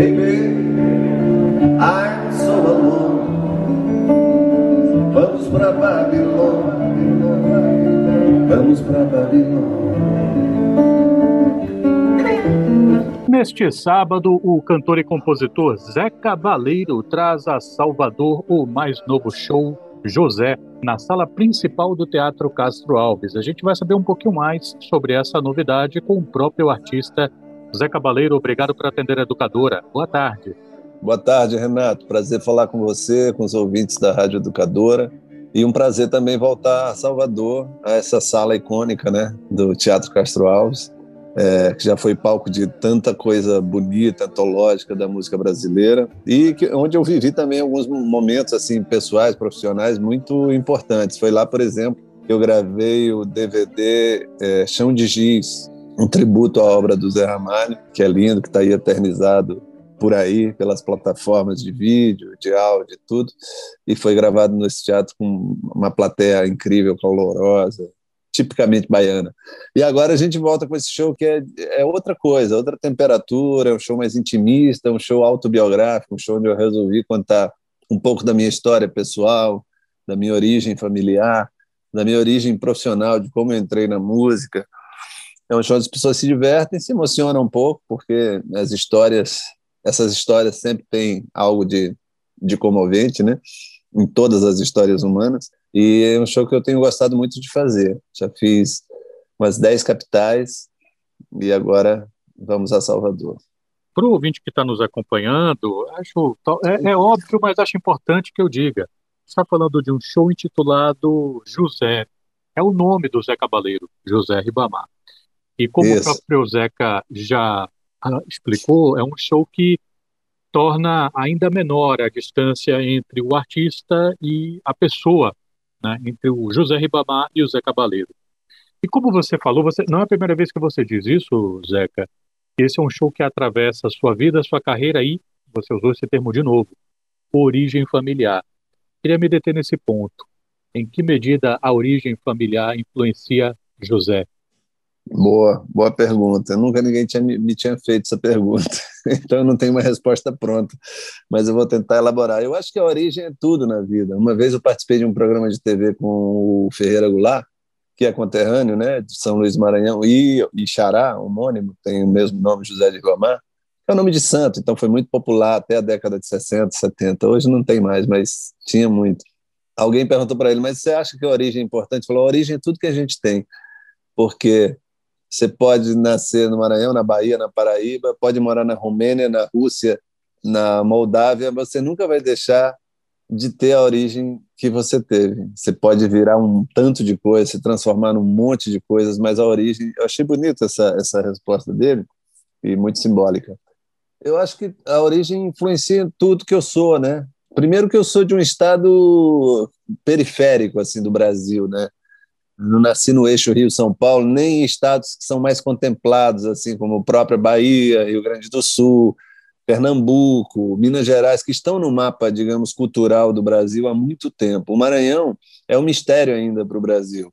Baby, I'm so alone. Vamos pra Babilônia. Vamos pra Babilônia. Neste sábado, o cantor e compositor Zé Cabaleiro traz a Salvador o mais novo show José, na sala principal do Teatro Castro Alves. A gente vai saber um pouquinho mais sobre essa novidade com o próprio artista Zé Cabaleiro. Obrigado por atender a educadora. Boa tarde. Boa tarde, Renato. Prazer falar com você, com os ouvintes da Rádio Educadora. E um prazer também voltar a Salvador, a essa sala icônica né, do Teatro Castro Alves é, que já foi palco de tanta coisa bonita, antológica da música brasileira, e que, onde eu vivi também alguns momentos assim pessoais, profissionais muito importantes. Foi lá, por exemplo, que eu gravei o DVD é, Chão de Giz, um tributo à obra do Zé Ramalho, que é lindo, que está aí eternizado por aí, pelas plataformas de vídeo, de áudio, tudo, e foi gravado nesse teatro com uma plateia incrível, calorosa, tipicamente baiana. E agora a gente volta com esse show que é, é outra coisa, outra temperatura, é um show mais intimista, um show autobiográfico, um show onde eu resolvi contar um pouco da minha história pessoal, da minha origem familiar, da minha origem profissional, de como eu entrei na música. É um show onde as pessoas se divertem, se emocionam um pouco, porque as histórias, essas histórias sempre têm algo de, de comovente, né? Em todas as histórias humanas. E é um show que eu tenho gostado muito de fazer. Já fiz umas 10 capitais e agora vamos a Salvador. Para o ouvinte que está nos acompanhando, acho é, é, óbvio, mas acho importante que eu diga. Está falando de um show intitulado José. É o nome do Zé Cabaleiro, José Ribamar. E como Isso. o próprio Zeca já ah, explicou, é um show que torna ainda menor a distância entre o artista e a pessoa né, entre o José Ribamar e o Zé Cabaleiro. E como você falou, você, não é a primeira vez que você diz isso, Zeca, esse é um show que atravessa a sua vida, a sua carreira e, você usou esse termo de novo, origem familiar. Queria me deter nesse ponto. Em que medida a origem familiar influencia José? Boa, boa pergunta. Nunca ninguém tinha, me tinha feito essa pergunta, então eu não tenho uma resposta pronta, mas eu vou tentar elaborar. Eu acho que a origem é tudo na vida. Uma vez eu participei de um programa de TV com o Ferreira Goulart, que é conterrâneo, né, de São Luís Maranhão, e, e Xará, homônimo, tem o mesmo nome, José de Romar, é o nome de santo, então foi muito popular até a década de 60, 70. Hoje não tem mais, mas tinha muito. Alguém perguntou para ele, mas você acha que a origem é importante? Ele falou, a origem é tudo que a gente tem, porque você pode nascer no Maranhão, na Bahia, na Paraíba, pode morar na Romênia, na Rússia, na Moldávia, você nunca vai deixar de ter a origem que você teve. Você pode virar um tanto de coisas, se transformar num monte de coisas, mas a origem. Eu achei bonita essa, essa resposta dele e muito simbólica. Eu acho que a origem influencia tudo que eu sou, né? Primeiro que eu sou de um estado periférico assim do Brasil, né? Não nasci no eixo Rio-São Paulo, nem em estados que são mais contemplados, assim como a própria Bahia, Rio Grande do Sul, Pernambuco, Minas Gerais, que estão no mapa, digamos, cultural do Brasil há muito tempo. O Maranhão é um mistério ainda para o Brasil.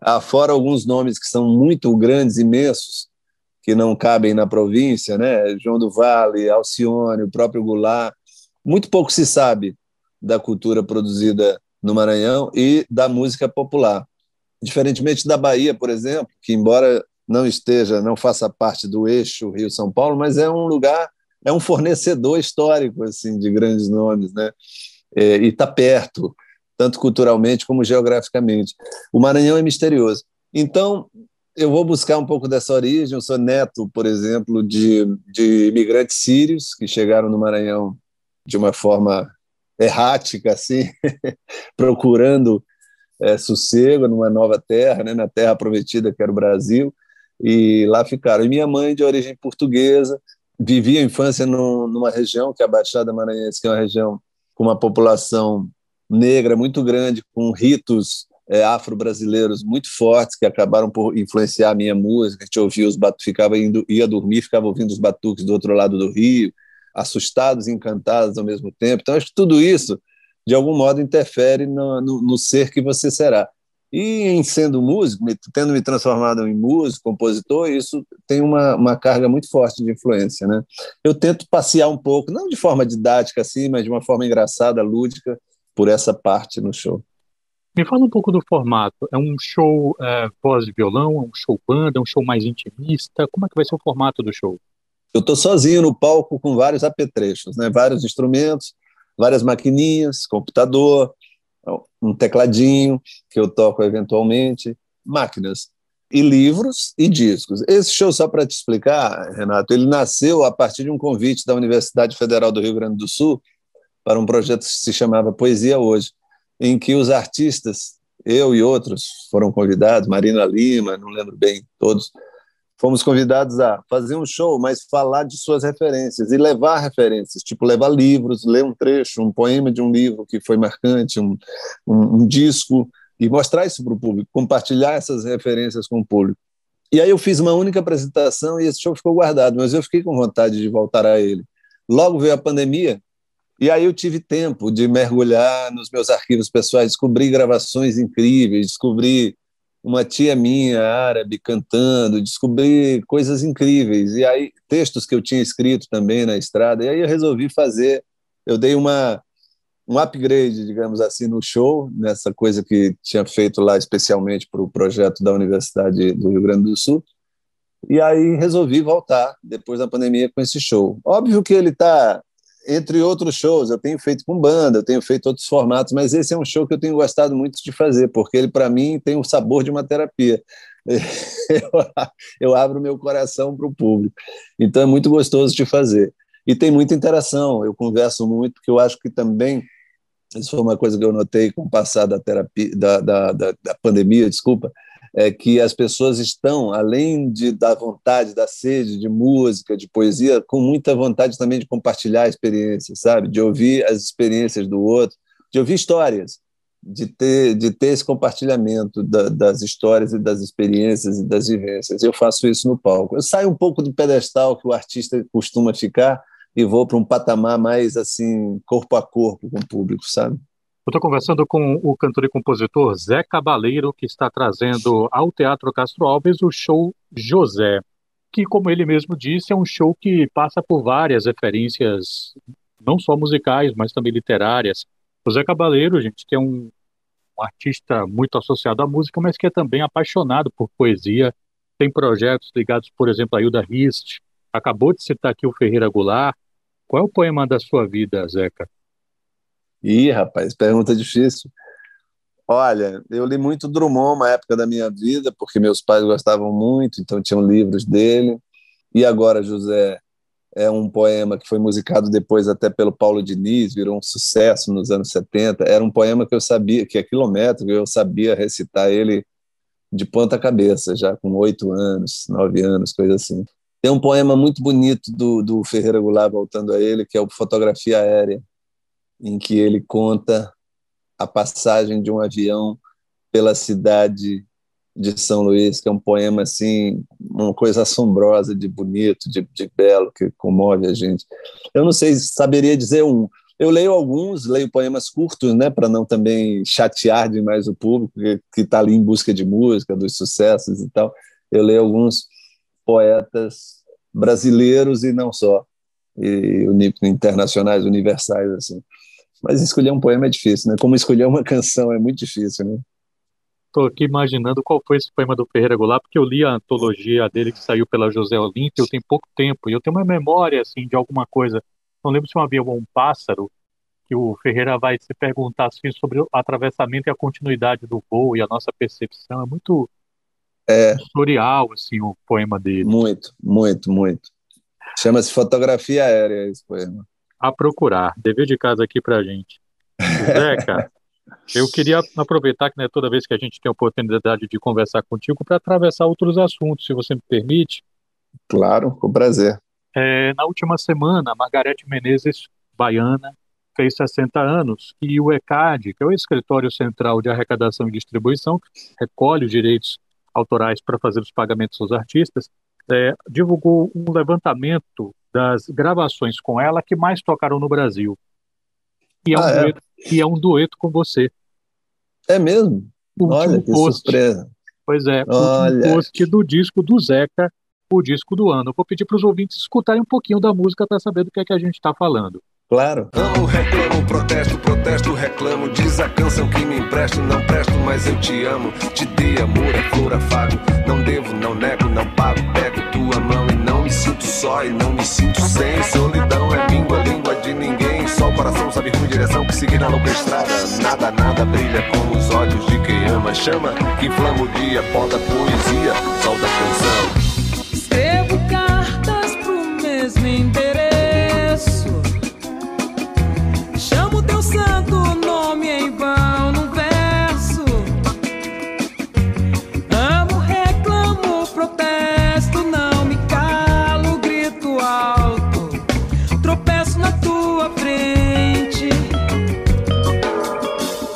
Há fora alguns nomes que são muito grandes, imensos, que não cabem na província, né? João do Vale, Alcione, o próprio Goulart. Muito pouco se sabe da cultura produzida no Maranhão e da música popular. Diferentemente da Bahia, por exemplo, que embora não esteja, não faça parte do eixo Rio-São Paulo, mas é um lugar, é um fornecedor histórico assim de grandes nomes, né? É, e está perto, tanto culturalmente como geograficamente. O Maranhão é misterioso. Então, eu vou buscar um pouco dessa origem. Eu sou neto, por exemplo, de, de imigrantes sírios que chegaram no Maranhão de uma forma errática, assim, procurando é, sossego numa nova terra, né, na terra prometida que era o Brasil, e lá ficaram. E minha mãe, de origem portuguesa, vivia a infância no, numa região, que é a Baixada Maranhense, que é uma região com uma população negra muito grande, com ritos é, afro-brasileiros muito fortes, que acabaram por influenciar a minha música. A gente ouvia os batuques, ficava indo, ia dormir, ficava ouvindo os batuques do outro lado do rio, assustados e encantados ao mesmo tempo. Então, acho que tudo isso de algum modo interfere no, no, no, ser que você será. E em sendo músico, tendo me transformado em músico, compositor, isso tem uma, uma carga muito forte de influência. Né? Eu tento passear um pouco, não de forma didática assim, mas de uma forma engraçada, lúdica, por essa parte no show. Me fala um pouco do formato. É um show é, voz e violão, é um show banda, é um show mais intimista? Como é que vai ser o formato do show? Eu estou sozinho no palco com vários apetrechos, né? vários instrumentos, várias maquininhas, computador, um tecladinho que eu toco eventualmente, máquinas e livros e discos. Esse show, só para te explicar, Renato, ele nasceu a partir de um convite da Universidade Federal do Rio Grande do Sul para um projeto que se chamava Poesia Hoje, em que os artistas, eu e outros, foram convidados, Marina Lima, não lembro bem todos, fomos convidados a fazer um show, mas falar de suas referências e levar referências, tipo levar livros, ler um trecho, um poema de um livro que foi marcante, um, um, um disco, e mostrar isso para o público, compartilhar essas referências com o público. E aí eu fiz uma única apresentação e esse show ficou guardado, mas eu fiquei com vontade de voltar a ele. Logo veio a pandemia e aí eu tive tempo de mergulhar nos meus arquivos pessoais, descobri gravações incríveis, descobri uma tia minha árabe cantando, descobri coisas incríveis. E aí, textos que eu tinha escrito também na estrada. E aí eu resolvi fazer, eu dei uma um upgrade, digamos assim, no show, nessa coisa que tinha feito lá especialmente para o projeto da Universidade do Rio Grande do Sul. E aí resolvi voltar depois da pandemia com esse show. Óbvio que ele está entre outros shows, eu tenho feito com banda, eu tenho feito outros formatos, mas esse é um show que eu tenho gostado muito de fazer, porque ele, para mim, tem o sabor de uma terapia. Eu, eu abro meu coração para o público. Então é muito gostoso de fazer. E tem muita interação, eu converso muito, porque eu acho que também, isso foi uma coisa que eu notei com o passar da, terapia, da, da, da, da pandemia, desculpa, é que as pessoas estão, além de, da vontade, da sede de música, de poesia, com muita vontade também de compartilhar experiências, sabe? De ouvir as experiências do outro, de ouvir histórias, de ter, de ter esse compartilhamento da, das histórias e das experiências e das vivências. Eu faço isso no palco. Eu saio um pouco do pedestal que o artista costuma ficar e vou para um patamar mais assim, corpo a corpo com o público, sabe? Eu estou conversando com o cantor e compositor Zé Cabaleiro, que está trazendo ao Teatro Castro Alves o show José, que, como ele mesmo disse, é um show que passa por várias referências, não só musicais, mas também literárias. O Zé Cabaleiro, gente, que é um, um artista muito associado à música, mas que é também apaixonado por poesia, tem projetos ligados, por exemplo, a Hilda Hist, acabou de citar aqui o Ferreira Goulart. Qual é o poema da sua vida, Zeca? Ih, rapaz, pergunta difícil. Olha, eu li muito Drummond uma época da minha vida, porque meus pais gostavam muito, então tinham livros dele. E agora, José, é um poema que foi musicado depois até pelo Paulo Diniz, virou um sucesso nos anos 70. Era um poema que eu sabia, que é quilométrico, eu sabia recitar ele de ponta cabeça, já com oito anos, nove anos, coisa assim. Tem um poema muito bonito do, do Ferreira Goulart, voltando a ele, que é o Fotografia Aérea, em que ele conta a passagem de um avião pela cidade de São Luís, que é um poema assim, uma coisa assombrosa, de bonito, de, de belo, que comove a gente. Eu não sei, saberia dizer um. Eu leio alguns, leio poemas curtos, né, para não também chatear demais o público que está ali em busca de música, dos sucessos e tal. Eu leio alguns poetas brasileiros e não só, e internacionais, universais assim. Mas escolher um poema é difícil, né? Como escolher uma canção é muito difícil, né? Estou aqui imaginando qual foi esse poema do Ferreira Goulart, porque eu li a antologia dele que saiu pela José Olímpio, tem pouco tempo, e eu tenho uma memória, assim, de alguma coisa. Não lembro se é havia um pássaro, que o Ferreira vai se perguntar, assim, sobre o atravessamento e a continuidade do voo e a nossa percepção. É muito é. sensorial, assim, o poema dele. Muito, muito, muito. Chama-se Fotografia Aérea, esse poema a procurar. Dever de casa aqui para a gente. Zeca, eu queria aproveitar que né, toda vez que a gente tem a oportunidade de conversar contigo para atravessar outros assuntos, se você me permite. Claro, com prazer. É, na última semana, Margarete Menezes, baiana, fez 60 anos e o ECAD, que é o Escritório Central de Arrecadação e Distribuição, que recolhe os direitos autorais para fazer os pagamentos aos artistas, é, divulgou um levantamento das gravações com ela que mais tocaram no Brasil. E é, um, ah, é? Dueto, e é um dueto com você. É mesmo? último Olha, que post. surpresa. Pois é, Olha. último post do disco do Zeca, o disco do ano. Vou pedir para os ouvintes escutarem um pouquinho da música para saber do que é que a gente está falando. Claro. Amo, reclamo, protesto, protesto, reclamo. Diz a canção que me empresto, não presto, mas eu te amo. Te dei amor, é flor, afago. Não devo, não nego, não pago. Pego tua mão e não me sinto só e não me sinto sem. Solidão é língua, língua de ninguém. Só o coração sabe ruim direção que seguir na louca estrada. Nada, nada brilha como os olhos de quem ama. Chama que inflama o dia, bota poesia, sol da canção.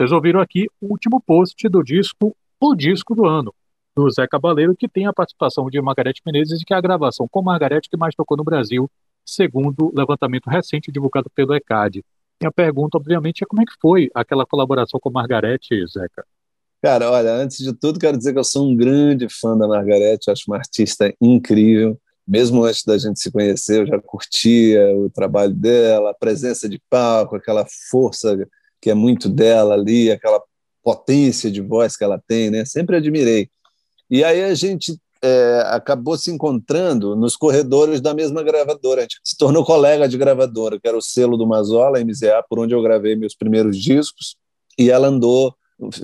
Vocês ouviram aqui o último post do disco, o disco do ano, do Zé Cabaleiro, que tem a participação de Margarete Menezes e que é a gravação com Margarete que mais tocou no Brasil, segundo o levantamento recente divulgado pelo ECAD. E a pergunta, obviamente, é como é que foi aquela colaboração com Margarete, Zeca? Cara, olha, antes de tudo, quero dizer que eu sou um grande fã da Margarete, acho uma artista incrível. Mesmo antes da gente se conhecer, eu já curtia o trabalho dela, a presença de palco, aquela força que é muito dela ali, aquela potência de voz que ela tem, né? Sempre admirei. E aí a gente é, acabou se encontrando nos corredores da mesma gravadora. A gente se tornou colega de gravadora, que era o selo do Mazola, MZA, por onde eu gravei meus primeiros discos. E ela andou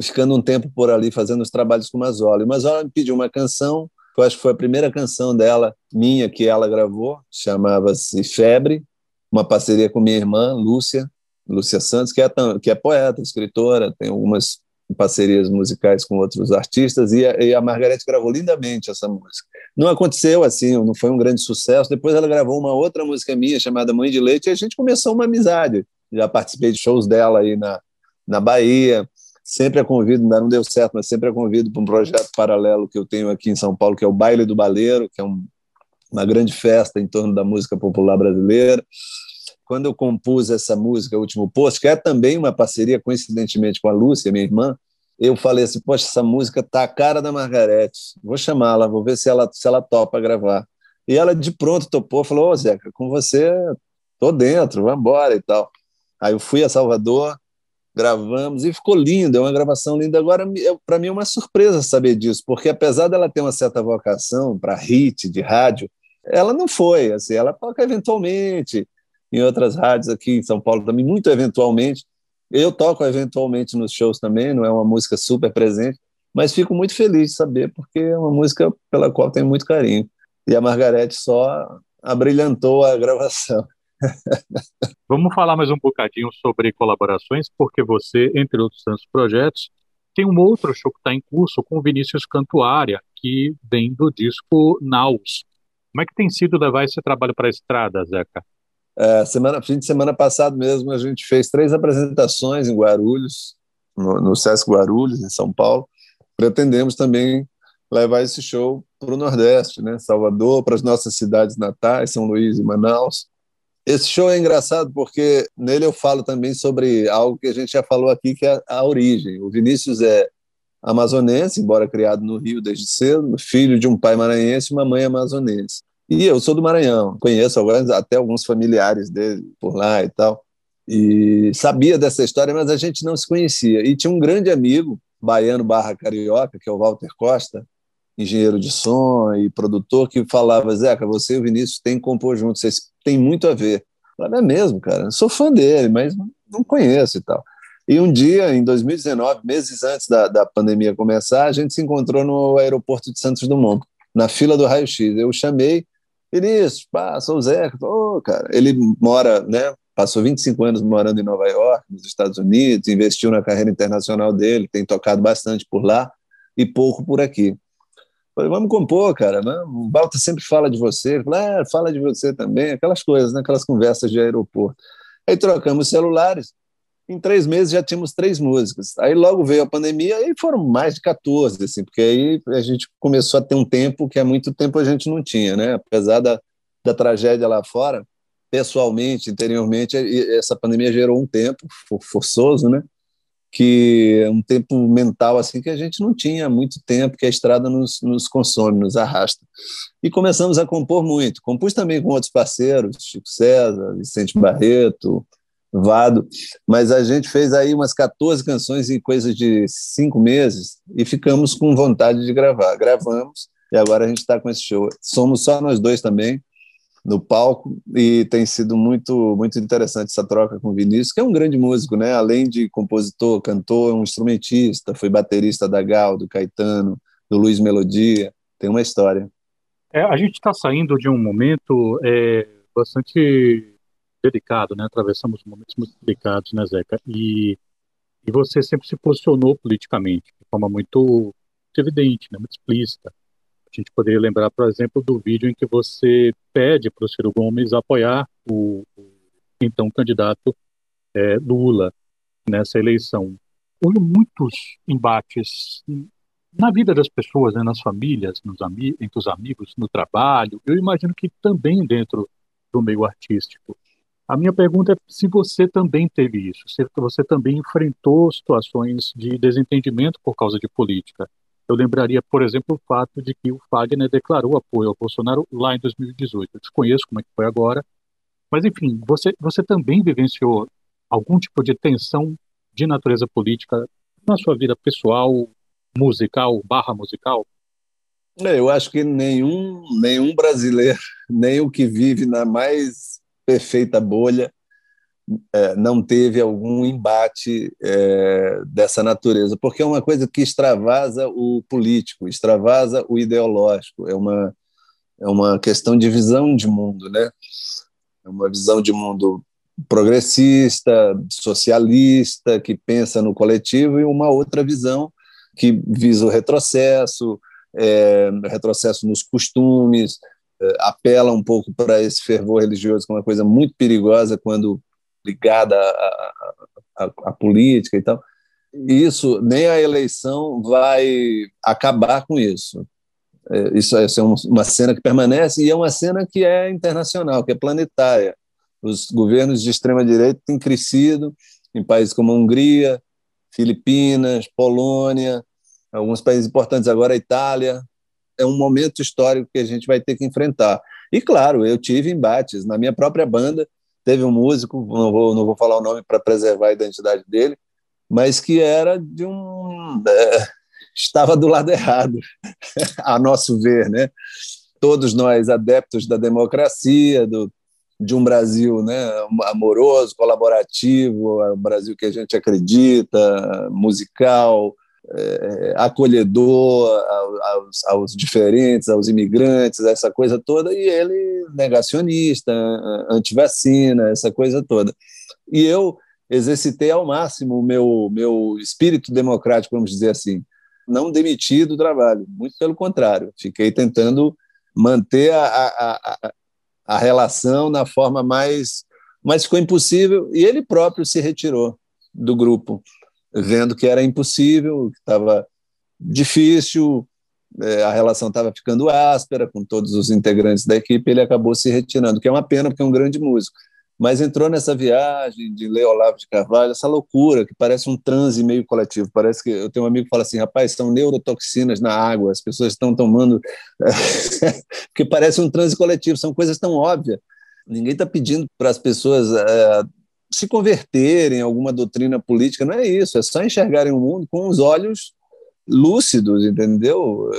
ficando um tempo por ali fazendo os trabalhos com o Mazola. E o Mazola me pediu uma canção, que eu acho que foi a primeira canção dela, minha, que ela gravou, chamava-se Febre, uma parceria com minha irmã, Lúcia, Lúcia Santos, que é, que é poeta, escritora, tem algumas parcerias musicais com outros artistas, e a, e a Margarete gravou lindamente essa música. Não aconteceu assim, não foi um grande sucesso. Depois ela gravou uma outra música minha chamada Mãe de Leite, e a gente começou uma amizade. Já participei de shows dela aí na, na Bahia, sempre a convido, ainda não deu certo, mas sempre a convido para um projeto paralelo que eu tenho aqui em São Paulo, que é o Baile do Baleiro, que é um, uma grande festa em torno da música popular brasileira quando eu compus essa música, o último post, que é também uma parceria, coincidentemente, com a Lúcia, minha irmã, eu falei assim, poxa, essa música tá a cara da Margarete, vou chamá-la, vou ver se ela, se ela topa gravar. E ela de pronto topou, falou, ô Zeca, com você tô dentro, vamos embora e tal. Aí eu fui a Salvador, gravamos e ficou lindo, é uma gravação linda. Agora, para mim é uma surpresa saber disso, porque apesar dela ter uma certa vocação para hit de rádio, ela não foi, assim, ela toca eventualmente, em outras rádios aqui em São Paulo também, muito eventualmente. Eu toco eventualmente nos shows também, não é uma música super presente, mas fico muito feliz de saber, porque é uma música pela qual tenho muito carinho. E a Margarete só abrilhantou a gravação. Vamos falar mais um bocadinho sobre colaborações, porque você, entre outros tantos projetos, tem um outro show que está em curso com o Vinícius Cantuária, que vem do disco Naus. Como é que tem sido levar esse trabalho para a estrada, Zeca? É, semana, fim de semana passado mesmo, a gente fez três apresentações em Guarulhos, no, no Sesc Guarulhos, em São Paulo. Pretendemos também levar esse show para o Nordeste, né? Salvador, para as nossas cidades natais, São Luís e Manaus. Esse show é engraçado porque nele eu falo também sobre algo que a gente já falou aqui, que é a origem. O Vinícius é amazonense, embora criado no Rio desde cedo, filho de um pai maranhense e uma mãe amazonense. E eu sou do Maranhão, conheço até alguns familiares dele por lá e tal. E sabia dessa história, mas a gente não se conhecia. E tinha um grande amigo, baiano barra carioca, que é o Walter Costa, engenheiro de som e produtor, que falava: Zeca, você e o Vinícius têm que compor juntos, vocês têm muito a ver. Eu falei, é mesmo, cara, sou fã dele, mas não conheço e tal. E um dia, em 2019, meses antes da, da pandemia começar, a gente se encontrou no aeroporto de Santos Dumont, na fila do raio-x. Eu chamei Vinícius, pá, sou o Zeca. Oh, cara, ele mora, né? Passou 25 anos morando em Nova York, nos Estados Unidos, investiu na carreira internacional dele, tem tocado bastante por lá e pouco por aqui. Falei, vamos compor, cara. Né? O Balta sempre fala de você. Falei, ah, fala de você também. Aquelas coisas, né? aquelas conversas de aeroporto. Aí trocamos celulares. Em três meses já tínhamos três músicas. Aí logo veio a pandemia e foram mais de 14, assim, porque aí a gente começou a ter um tempo que há muito tempo a gente não tinha, né? Apesar da, da tragédia lá fora, pessoalmente, interiormente, essa pandemia gerou um tempo forçoso, né? que é um tempo mental assim que a gente não tinha há muito tempo, que a estrada nos, nos consome, nos arrasta. E começamos a compor muito. Compus também com outros parceiros, Chico César, Vicente Barreto, Vado, mas a gente fez aí umas 14 canções em coisa de cinco meses e ficamos com vontade de gravar. Gravamos e agora a gente está com esse show. Somos só nós dois também no palco e tem sido muito muito interessante essa troca com o Vinícius, que é um grande músico, né? Além de compositor, cantor, é um instrumentista, foi baterista da Gal, do Caetano, do Luiz Melodia, tem uma história. É, a gente está saindo de um momento é, bastante delicado, né? Atravessamos momentos muito delicados, né, Zeca? E, e você sempre se posicionou politicamente de forma muito evidente, né? muito explícita. A gente poderia lembrar, por exemplo, do vídeo em que você pede para o Ciro Gomes apoiar o, o então candidato é, Lula nessa eleição. Houve muitos embates na vida das pessoas, né, nas famílias, nos entre os amigos, no trabalho. Eu imagino que também dentro do meio artístico. A minha pergunta é se você também teve isso, se você também enfrentou situações de desentendimento por causa de política. Eu lembraria, por exemplo, o fato de que o Fagner declarou apoio ao Bolsonaro lá em 2018. Eu desconheço como é que foi agora, mas enfim, você, você também vivenciou algum tipo de tensão de natureza política na sua vida pessoal, musical, barra musical? É, eu acho que nenhum, nenhum brasileiro, nem o que vive na mais perfeita bolha, é, não teve algum embate é, dessa natureza, porque é uma coisa que extravasa o político, extravasa o ideológico, é uma, é uma questão de visão de mundo, né? É uma visão de mundo progressista, socialista, que pensa no coletivo, e uma outra visão que visa o retrocesso, é, retrocesso nos costumes, apela um pouco para esse fervor religioso, que é uma coisa muito perigosa quando ligada à, política e tal. Isso, nem a eleição vai acabar com isso. É, isso, é, isso é uma cena que permanece e é uma cena que é internacional, que é planetária. Os governos de extrema-direita têm crescido em países como a Hungria, Filipinas, Polônia, alguns países importantes agora, a Itália. É um momento histórico que a gente vai ter que enfrentar. E, claro, eu tive embates na minha própria banda, teve um músico, não vou, não vou falar o nome para preservar a identidade dele, mas que era de um. É, estava do lado errado, a nosso ver, né? Todos nós adeptos da democracia, do, de um Brasil né, amoroso, colaborativo, um Brasil que a gente acredita, musical, é, acolhedor aos, aos, diferentes, aos imigrantes, essa coisa toda, e ele negacionista, antivacina, essa coisa toda. E eu exercitei ao máximo o meu, meu espírito democrático, vamos dizer assim, não demiti do trabalho, muito pelo contrário, fiquei tentando manter a, a, a, a relação na forma mais. Mas ficou impossível, e ele próprio se retirou do grupo vendo que era impossível, que estava difícil, é, a relação estava ficando áspera com todos os integrantes da equipe, ele acabou se retirando, que é uma pena, porque é um grande músico. Mas entrou nessa viagem de ler Olavo de Carvalho, essa loucura, que parece um transe meio coletivo. Parece que eu tenho um amigo que fala assim: rapaz, são neurotoxinas na água, as pessoas estão tomando. porque parece um transe coletivo, são coisas tão óbvias. Ninguém está pedindo para as pessoas é, se converterem em alguma doutrina política, não é isso, é só enxergarem o mundo com os olhos lúcidos, entendeu?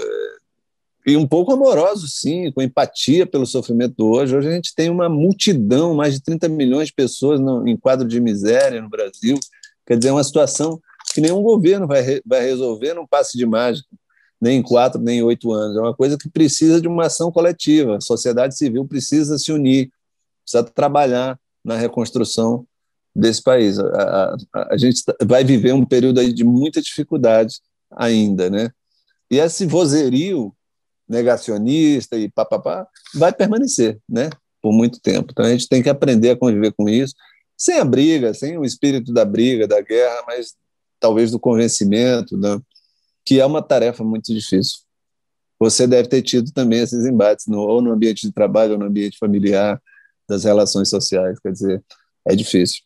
E um pouco amorosos, sim, com empatia pelo sofrimento hoje. Hoje a gente tem uma multidão, mais de 30 milhões de pessoas no, em quadro de miséria no Brasil. Quer dizer, é uma situação que nenhum governo vai, vai resolver num passe de mágica, nem em quatro, nem em oito anos. É uma coisa que precisa de uma ação coletiva. A sociedade civil precisa se unir, precisa trabalhar na reconstrução desse país. A, a, a, gente tá, vai viver um período aí de muita dificuldade ainda, né? E esse vozerio negacionista e papapá vai permanecer, né? Por muito tempo. Então a gente tem que aprender a conviver com isso, sem a briga, sem o espírito da briga, da guerra, mas talvez do convencimento, né? que é uma tarefa muito difícil. Você deve ter tido também esses embates, no, ou no ambiente de trabalho, ou no ambiente familiar, das relações sociais. Quer dizer, é difícil.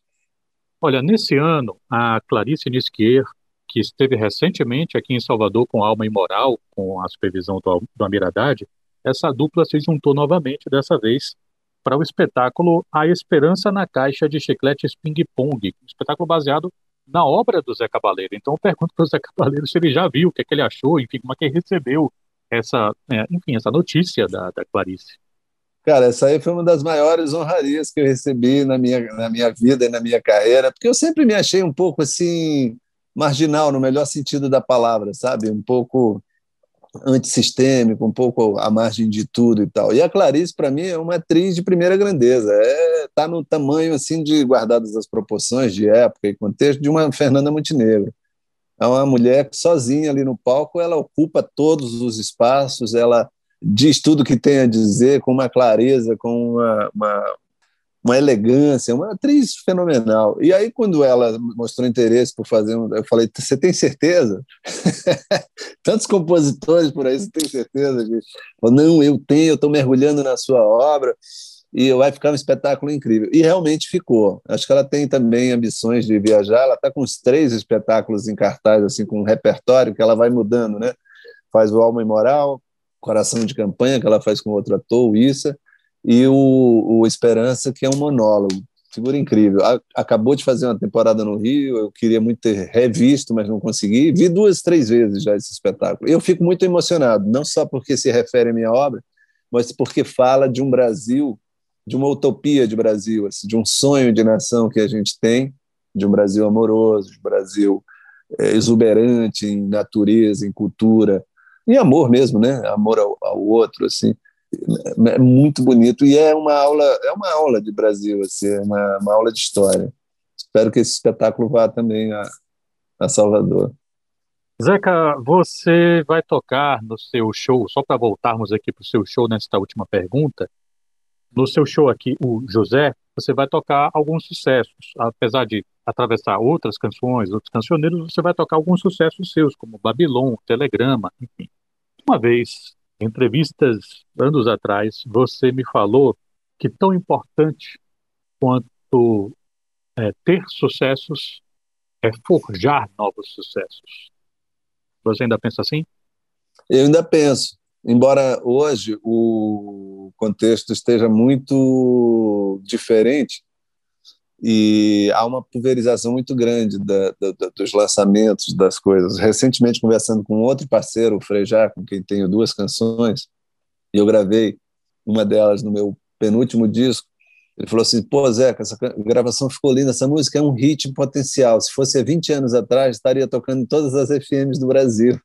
Olha, nesse ano, a Clarice Nisquier, que esteve recentemente aqui em Salvador com Alma Imoral, com a supervisão do, do Amir Haddad, essa dupla se juntou novamente, dessa vez, para o espetáculo A Esperança na Caixa de Chicletes Ping Pong, um espetáculo baseado na obra do Zé Cabaleiro. Então eu pergunto para o Zé Cabaleiro se ele já viu, o que, é que ele achou, enfim, como é que ele recebeu essa, é, enfim, essa notícia da, da Clarice. Cara, essa aí foi uma das maiores honrarias que eu recebi na minha, na minha vida e na minha carreira, porque eu sempre me achei um pouco assim, marginal, no melhor sentido da palavra, sabe? Um pouco antissistêmico, um pouco à margem de tudo e tal. E a Clarice, para mim, é uma atriz de primeira grandeza. É, tá no tamanho, assim, de guardadas as proporções de época e contexto, de uma Fernanda Montenegro. É uma mulher que, sozinha ali no palco, ela ocupa todos os espaços, ela diz tudo que tem a dizer com uma clareza, com uma, uma, uma elegância, uma atriz fenomenal. E aí, quando ela mostrou interesse por fazer um. Eu falei: Você tem certeza? Tantos compositores por aí, você tem certeza? Falei, Não, eu tenho, eu estou mergulhando na sua obra e vai ficar um espetáculo incrível. E realmente ficou. Acho que ela tem também ambições de viajar. Ela está com os três espetáculos em cartaz, assim, com um repertório que ela vai mudando, né? Faz o Alma Imoral, Coração de Campanha, que ela faz com outro ator, o Issa, e o, o Esperança, que é um monólogo. Figura incrível. acabou de fazer uma temporada no Rio, eu queria muito ter revisto, mas não consegui. Vi duas, três vezes já esse espetáculo. Eu fico muito emocionado, não só porque se refere à minha obra, mas porque fala de um Brasil, de uma utopia de Brasil, assim, de um sonho de nação que a gente tem, de um Brasil amoroso, de um Brasil é, exuberante em natureza, em cultura, em amor mesmo, né? Amor ao, ao, outro, assim. É muito bonito e é uma aula, é uma aula de Brasil, assim, é uma, uma aula de história. Espero que esse espetáculo vá também a, a Salvador. Zeca, você vai tocar no seu show, só para voltarmos aqui para o seu show nesta última pergunta, no seu show aqui, o José, você vai tocar alguns sucessos, apesar de atravessar outras canções, outros cancioneiros, você vai tocar alguns sucessos seus, como Babilon, Telegrama, enfim. Uma vez, em entrevistas anos atrás, você me falou que tão importante quanto é, ter sucessos é forjar novos sucessos. Você ainda pensa assim? Eu ainda penso. Embora hoje o contexto esteja muito diferente, e há uma pulverização muito grande da, da, dos lançamentos das coisas. Recentemente, conversando com outro parceiro, o Frejá, com quem tenho duas canções, e eu gravei uma delas no meu penúltimo disco, ele falou assim, pô, Zeca, essa gravação ficou linda, essa música é um hit potencial, se fosse há 20 anos atrás, estaria tocando em todas as FMs do Brasil.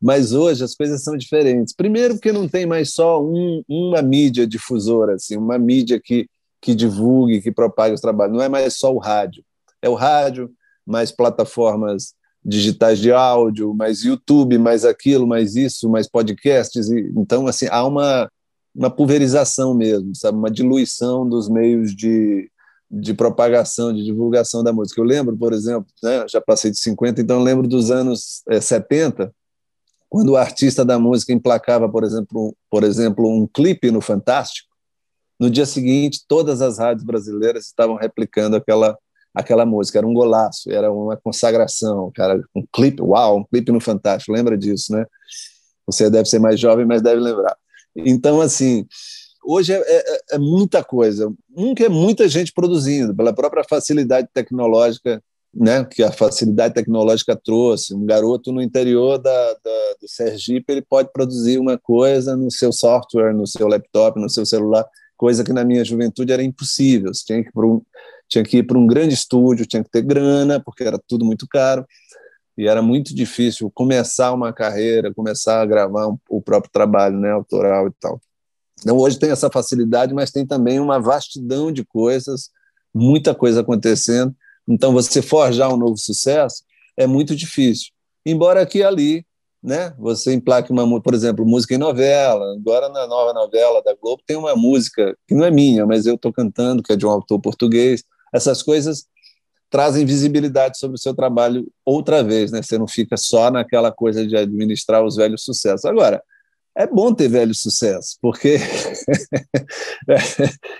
Mas hoje as coisas são diferentes. Primeiro porque não tem mais só um, uma mídia difusora, assim, uma mídia que que divulgue, que propague os trabalhos. Não é mais só o rádio. É o rádio, mais plataformas digitais de áudio, mais YouTube, mais aquilo, mais isso, mais podcasts. E, então, assim, há uma, uma pulverização mesmo, sabe? uma diluição dos meios de, de propagação, de divulgação da música. Eu lembro, por exemplo, né, já passei de 50, então lembro dos anos é, 70, quando o artista da música emplacava, por exemplo, por exemplo, um clipe no Fantástico, no dia seguinte, todas as rádios brasileiras estavam replicando aquela aquela música. Era um golaço, era uma consagração, cara, um clipe, uau, um clipe no Fantástico. Lembra disso, né? Você deve ser mais jovem, mas deve lembrar. Então, assim, hoje é, é, é, muita coisa. Que é muita gente produzindo, pela própria facilidade tecnológica né, que a facilidade tecnológica trouxe. Um garoto no interior da, da, do Sergipe ele pode produzir uma coisa no seu software, no seu laptop, no seu celular, coisa que na minha juventude era impossível. Você tinha que ir para um, tinha que ir para um grande estúdio, tinha que ter grana, porque era tudo muito caro, e era muito difícil começar uma carreira, começar a gravar um, o próprio trabalho né, autoral e tal. Então, hoje tem essa facilidade, mas tem também uma vastidão de coisas, muita coisa acontecendo. Então, você forjar um novo sucesso é muito difícil. Embora aqui e ali né? Você emplaque uma, por exemplo, música em novela. Agora na nova novela da Globo tem uma música que não é minha, mas eu estou cantando, que é de um autor português. Essas coisas trazem visibilidade sobre o seu trabalho outra vez, né? Você não fica só naquela coisa de administrar os velhos sucessos. Agora, é bom ter velho sucesso, porque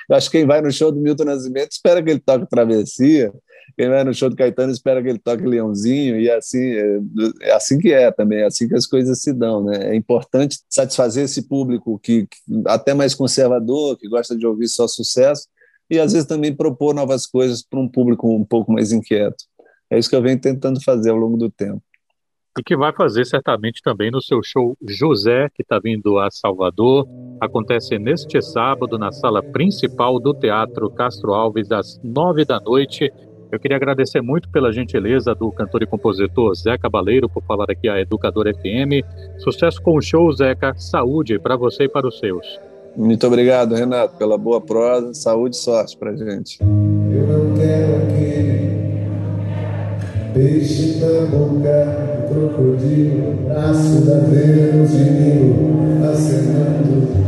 eu acho que quem vai no show do Milton Nascimento espera que ele toque Travessia, quem vai no show do Caetano espera que ele toque Leãozinho, e assim é, é assim que é também, é assim que as coisas se dão. Né? É importante satisfazer esse público que, que até mais conservador, que gosta de ouvir só sucesso, e às vezes também propor novas coisas para um público um pouco mais inquieto. É isso que eu venho tentando fazer ao longo do tempo e que vai fazer certamente também no seu show José, que está vindo a Salvador. Acontece neste sábado na sala principal do Teatro Castro Alves, às nove da noite. Eu queria agradecer muito pela gentileza do cantor e compositor Zé Cabaleiro por falar aqui a Educador FM. Sucesso com o show, Zeca. Saúde para você e para os seus. Muito obrigado, Renato, pela boa prosa. Saúde e sorte para gente. Eu não quero aquele peixe na boca crocodilo, braço da Vênus de acenando